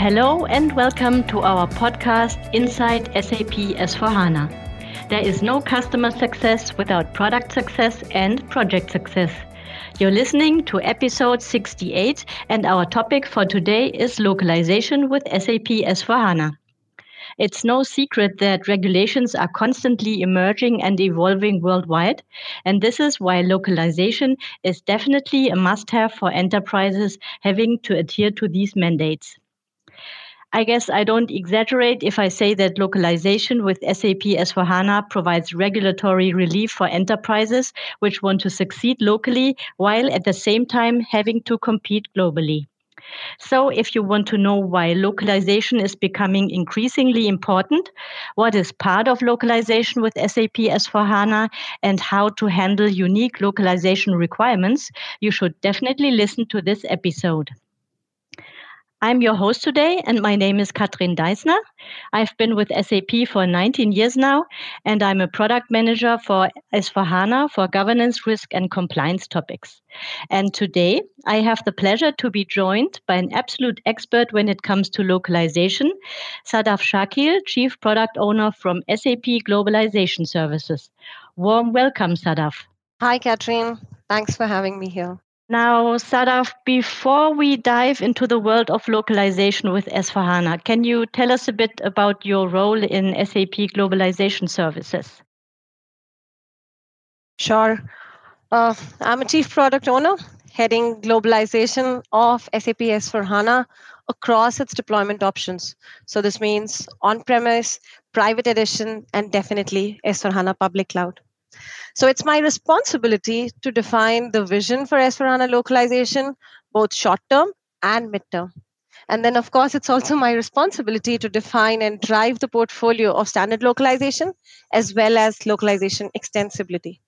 Hello and welcome to our podcast Inside SAP S4HANA. There is no customer success without product success and project success. You're listening to episode 68, and our topic for today is localization with SAP S4HANA. It's no secret that regulations are constantly emerging and evolving worldwide, and this is why localization is definitely a must have for enterprises having to adhere to these mandates. I guess I don't exaggerate if I say that localization with SAP S4HANA provides regulatory relief for enterprises which want to succeed locally while at the same time having to compete globally. So, if you want to know why localization is becoming increasingly important, what is part of localization with SAP S4HANA, and how to handle unique localization requirements, you should definitely listen to this episode. I'm your host today, and my name is Katrin Deisner. I've been with SAP for 19 years now, and I'm a product manager for S4HANA for governance, risk, and compliance topics. And today, I have the pleasure to be joined by an absolute expert when it comes to localization, Sadaf Shakil, Chief Product Owner from SAP Globalization Services. Warm welcome, Sadaf. Hi, Katrin. Thanks for having me here. Now, Sadaf, before we dive into the world of localization with S4HANA, can you tell us a bit about your role in SAP Globalization Services? Sure. Uh, I'm a chief product owner heading globalization of SAP S4HANA across its deployment options. So, this means on premise, private edition, and definitely S4HANA public cloud. So it's my responsibility to define the vision for S4HANA localization, both short term and mid term. And then, of course, it's also my responsibility to define and drive the portfolio of standard localization as well as localization extensibility.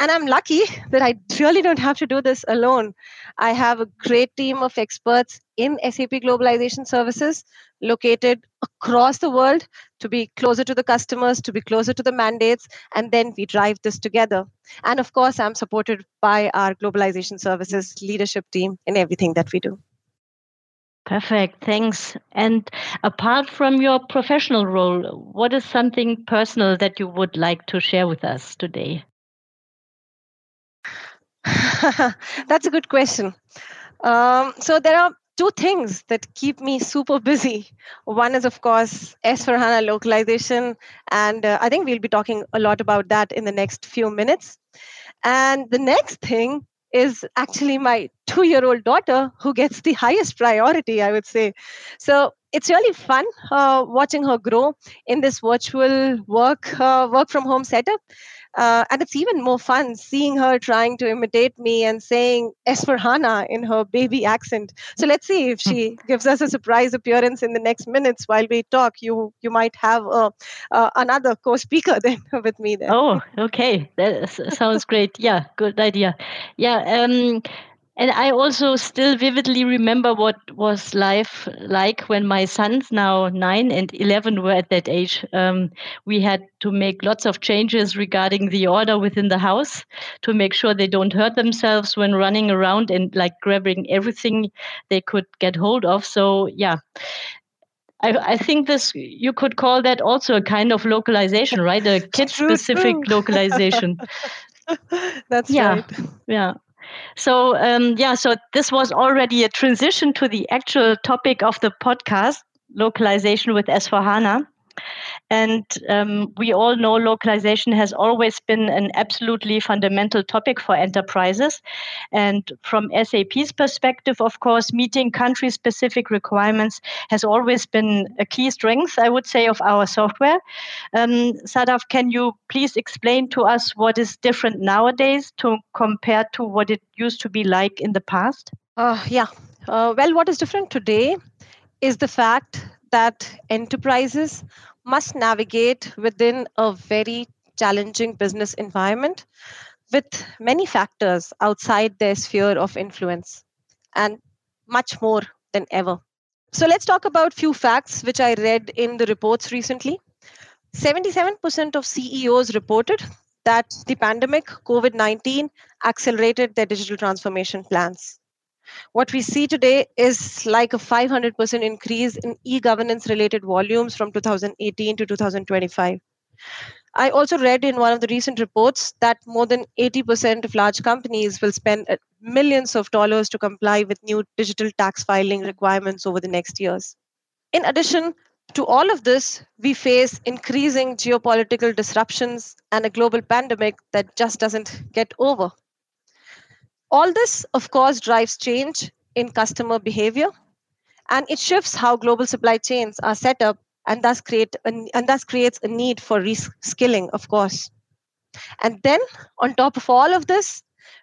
And I'm lucky that I really don't have to do this alone. I have a great team of experts in SAP Globalization Services located across the world to be closer to the customers, to be closer to the mandates, and then we drive this together. And of course, I'm supported by our Globalization Services leadership team in everything that we do. Perfect, thanks. And apart from your professional role, what is something personal that you would like to share with us today? That's a good question. Um, so there are two things that keep me super busy. One is, of course, S4HANA localization. And uh, I think we'll be talking a lot about that in the next few minutes. And the next thing is actually my two year old daughter who gets the highest priority, I would say. So it's really fun uh, watching her grow in this virtual work uh, work from home setup uh, and it's even more fun seeing her trying to imitate me and saying S4HANA in her baby accent. So let's see if she gives us a surprise appearance in the next minutes while we talk. You you might have a, uh, another co-speaker then with me there. Oh, okay. That sounds great. Yeah, good idea. Yeah. Um, and I also still vividly remember what was life like when my sons, now nine and 11, were at that age. Um, we had to make lots of changes regarding the order within the house to make sure they don't hurt themselves when running around and like grabbing everything they could get hold of. So, yeah. I, I think this you could call that also a kind of localization, right? A kid specific localization. That's yeah. right. Yeah. So, um, yeah, so this was already a transition to the actual topic of the podcast localization with S4HANA. And um, we all know localization has always been an absolutely fundamental topic for enterprises. And from SAP's perspective, of course, meeting country specific requirements has always been a key strength, I would say, of our software. Um, Sadaf, can you please explain to us what is different nowadays to compared to what it used to be like in the past? Uh, yeah. Uh, well, what is different today is the fact that enterprises must navigate within a very challenging business environment with many factors outside their sphere of influence and much more than ever. So let's talk about few facts which I read in the reports recently. 77% of CEOs reported that the pandemic COVID 19 accelerated their digital transformation plans. What we see today is like a 500% increase in e governance related volumes from 2018 to 2025. I also read in one of the recent reports that more than 80% of large companies will spend uh, millions of dollars to comply with new digital tax filing requirements over the next years. In addition to all of this, we face increasing geopolitical disruptions and a global pandemic that just doesn't get over. All this, of course, drives change in customer behavior and it shifts how global supply chains are set up and thus create and thus creates a need for reskilling of course. And then on top of all of this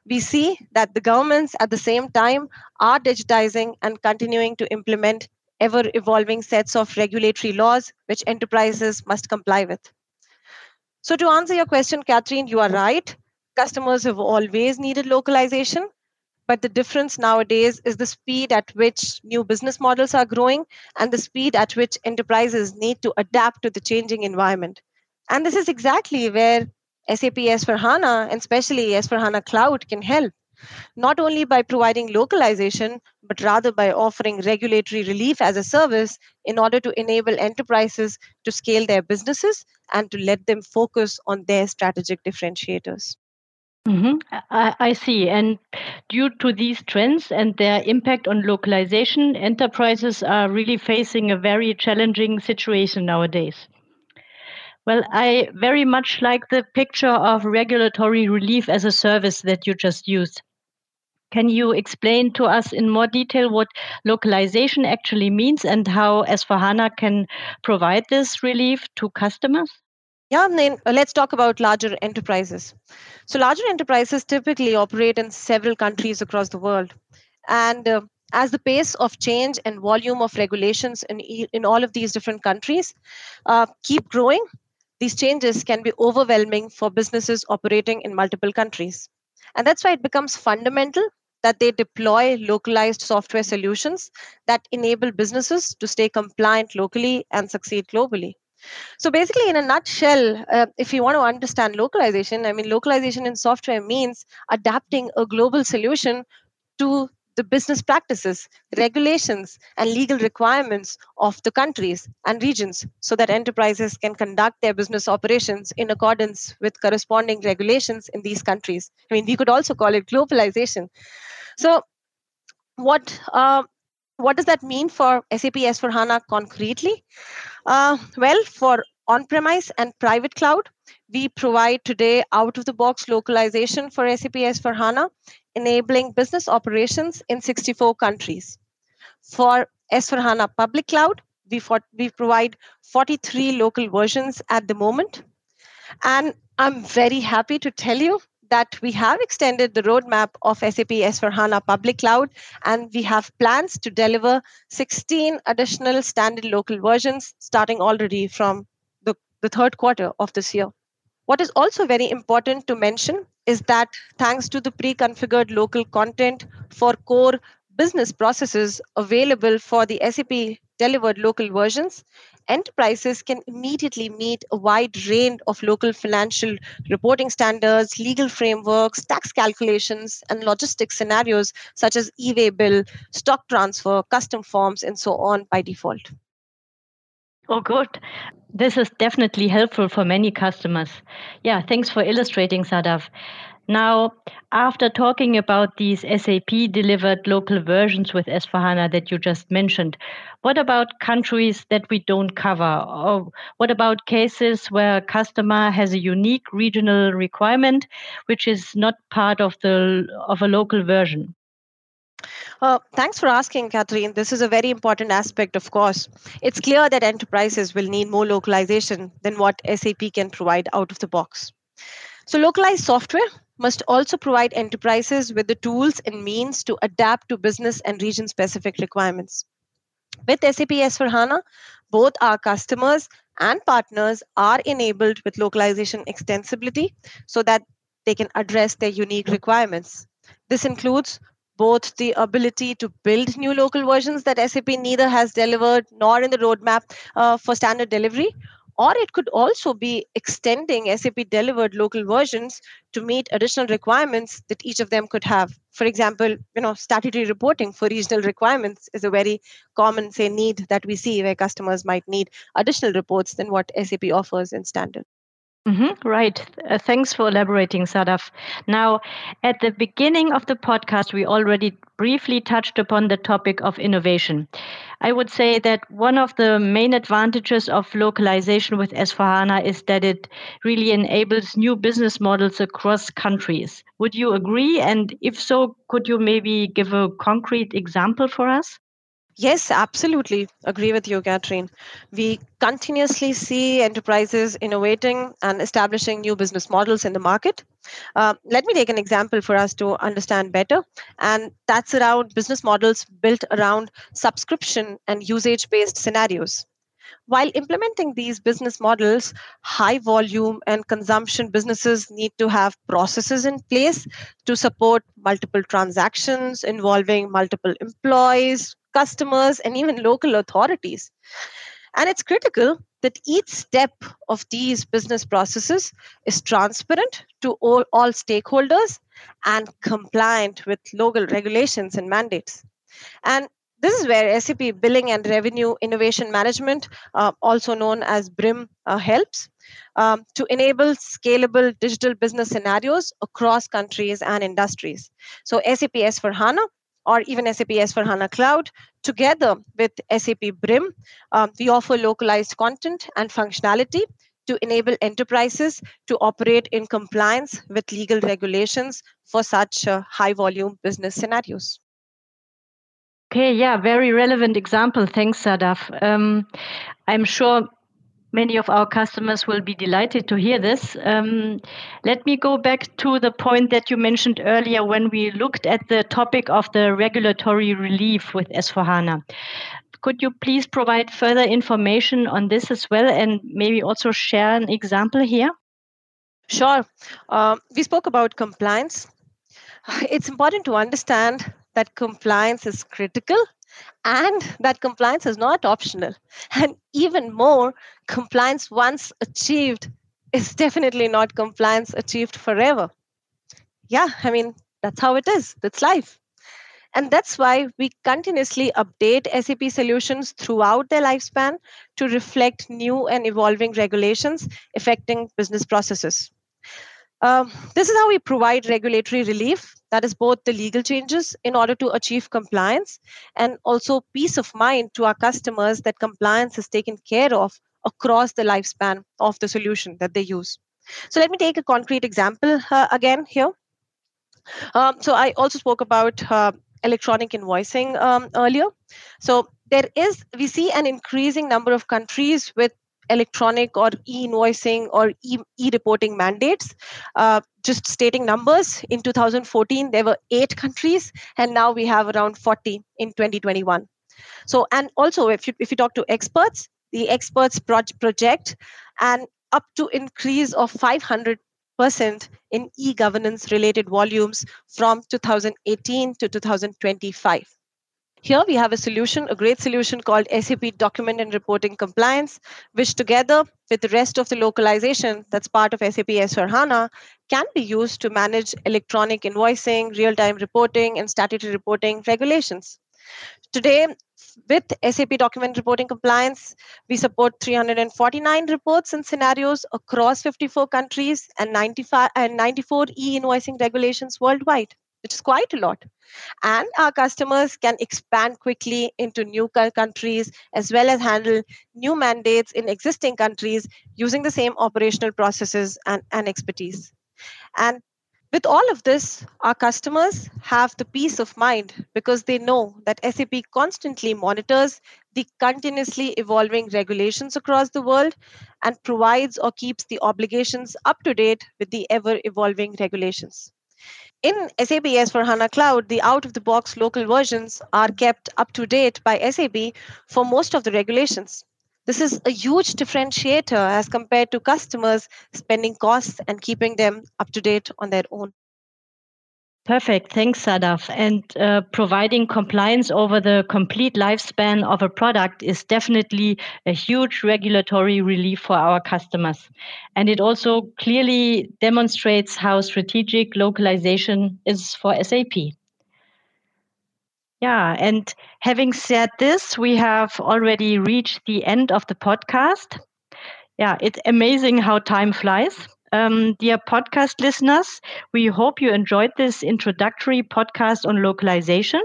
we see that the governments at the same time are digitizing and continuing to implement ever evolving sets of regulatory laws which enterprises must comply with. So to answer your question katrin you are right customers have always needed localization but the difference nowadays is the speed at which new business models are growing and the speed at which enterprises need to adapt to the changing environment. And this is exactly where SAP S4HANA and especially S4HANA Cloud can help, not only by providing localization, but rather by offering regulatory relief as a service in order to enable enterprises to scale their businesses and to let them focus on their strategic differentiators. Mm-hmm. I, I, see. And due to these trends and their impact on localization, enterprises are really facing a very challenging situation nowadays. Well, I very much like the picture of regulatory relief as a service that you just used. Can you explain to us in more detail what localization actually means and how S4HANA can provide this relief to customers? Yeah, then uh, let's talk about larger enterprises. So, larger enterprises typically operate in several countries across the world. And uh, as the pace of change and volume of regulations in, in all of these different countries uh, keep growing, these changes can be overwhelming for businesses operating in multiple countries. And that's why it becomes fundamental that they deploy localized software solutions that enable businesses to stay compliant locally and succeed globally. So basically, in a nutshell, uh, if you want to understand localization, I mean, localization in software means adapting a global solution to the business practices, regulations, and legal requirements of the countries and regions so that enterprises can conduct their business operations in accordance with corresponding regulations in these countries. I mean, we could also call it globalization. So, what uh, what does that mean for SAP S4HANA concretely? Uh, well, for on premise and private cloud, we provide today out of the box localization for SAP S4HANA, enabling business operations in 64 countries. For S4HANA public cloud, we, for, we provide 43 local versions at the moment. And I'm very happy to tell you that we have extended the roadmap of SAP S4HANA public cloud, and we have plans to deliver 16 additional standard local versions starting already from the, the third quarter of this year. What is also very important to mention is that thanks to the pre configured local content for core business processes available for the SAP delivered local versions, enterprises can immediately meet a wide range of local financial reporting standards, legal frameworks, tax calculations, and logistics scenarios such as e way bill, stock transfer, custom forms, and so on by default. Oh, good. This is definitely helpful for many customers. Yeah, thanks for illustrating, Sadaf. Now, after talking about these SAP delivered local versions with S4HANA that you just mentioned, what about countries that we don't cover? Or what about cases where a customer has a unique regional requirement which is not part of the of a local version? Uh, thanks for asking, Katrin. This is a very important aspect, of course. It's clear that enterprises will need more localization than what SAP can provide out of the box. So, localized software must also provide enterprises with the tools and means to adapt to business and region specific requirements. With SAP S4HANA, both our customers and partners are enabled with localization extensibility so that they can address their unique requirements. This includes both the ability to build new local versions that SAP neither has delivered nor in the roadmap uh, for standard delivery, or it could also be extending SAP delivered local versions to meet additional requirements that each of them could have. For example, you know, statutory reporting for regional requirements is a very common, say, need that we see where customers might need additional reports than what SAP offers in standard. Mm-hmm, right. Uh, thanks for elaborating, Sadaf. Now, at the beginning of the podcast, we already briefly touched upon the topic of innovation. I would say that one of the main advantages of localization with S4HANA is that it really enables new business models across countries. Would you agree? And if so, could you maybe give a concrete example for us? Yes, absolutely. Agree with you, Katrin. We continuously see enterprises innovating and establishing new business models in the market. Uh, let me take an example for us to understand better. And that's around business models built around subscription and usage based scenarios. While implementing these business models, high volume and consumption businesses need to have processes in place to support multiple transactions involving multiple employees, customers, and even local authorities. And it's critical that each step of these business processes is transparent to all, all stakeholders and compliant with local regulations and mandates. And this is where SAP Billing and Revenue Innovation Management, uh, also known as BRIM, uh, helps um, to enable scalable digital business scenarios across countries and industries. So, SAP S4HANA or even SAP S4HANA Cloud, together with SAP BRIM, um, we offer localized content and functionality to enable enterprises to operate in compliance with legal regulations for such uh, high volume business scenarios. Okay, yeah, very relevant example. Thanks, Sadaf. Um, I'm sure Many of our customers will be delighted to hear this. Um, let me go back to the point that you mentioned earlier when we looked at the topic of the regulatory relief with S4HANA. Could you please provide further information on this as well and maybe also share an example here? Sure. Uh, we spoke about compliance. It's important to understand that compliance is critical and that compliance is not optional. And even more, compliance once achieved is definitely not compliance achieved forever. Yeah, I mean, that's how it is. That's life. And that's why we continuously update SAP solutions throughout their lifespan to reflect new and evolving regulations affecting business processes. Um, this is how we provide regulatory relief that is both the legal changes in order to achieve compliance and also peace of mind to our customers that compliance is taken care of across the lifespan of the solution that they use. So let me take a concrete example uh, again here. Um, so I also spoke about uh, electronic invoicing um, earlier. So there is, we see an increasing number of countries with electronic or e-invoicing or e-reporting mandates. Uh, just stating numbers, in 2014 there were eight countries, and now we have around 40 in 2021. So, and also if you if you talk to experts, the experts project and up to increase of 500 percent in e-governance related volumes from 2018 to 2025 here we have a solution, a great solution called SAP Document and Reporting Compliance, which together with the rest of the localization that's part of SAP S4HANA can be used to manage electronic invoicing, real-time reporting, and statutory reporting regulations. Today, with SAP Document Reporting Compliance, we support 349 reports and scenarios across 54 countries and 95 and 94 e-invoicing regulations worldwide which is quite a lot. And our customers can expand quickly into new countries as well as handle new mandates in existing countries using the same operational processes and, and expertise. And with all of this, our customers have the peace of mind because they know that SAP constantly monitors the continuously evolving regulations across the world and provides or keeps the obligations up to date with the ever evolving regulations. In SAP S4HANA Cloud, the out of the box local versions are kept up to date by SAP for most of the regulations. This is a huge differentiator as compared to customers spending costs and keeping them up to date on their own. Perfect. Thanks, Sadaf. And uh, providing compliance over the complete lifespan of a product is definitely a huge regulatory relief for our customers. And it also clearly demonstrates how strategic localization is for SAP. Yeah, and having said this, we have already reached the end of the podcast. Yeah, it's amazing how time flies. Um, dear podcast listeners, we hope you enjoyed this introductory podcast on localization.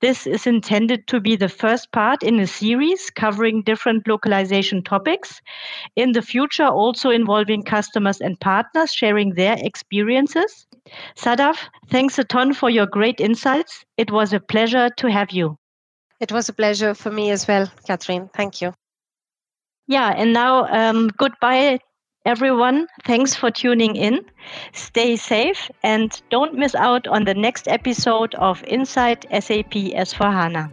This is intended to be the first part in a series covering different localization topics. In the future, also involving customers and partners sharing their experiences. Sadaf, thanks a ton for your great insights. It was a pleasure to have you. It was a pleasure for me as well, Katrin. Thank you. Yeah, and now um, goodbye everyone. Thanks for tuning in. Stay safe and don't miss out on the next episode of Inside SAP S4HANA.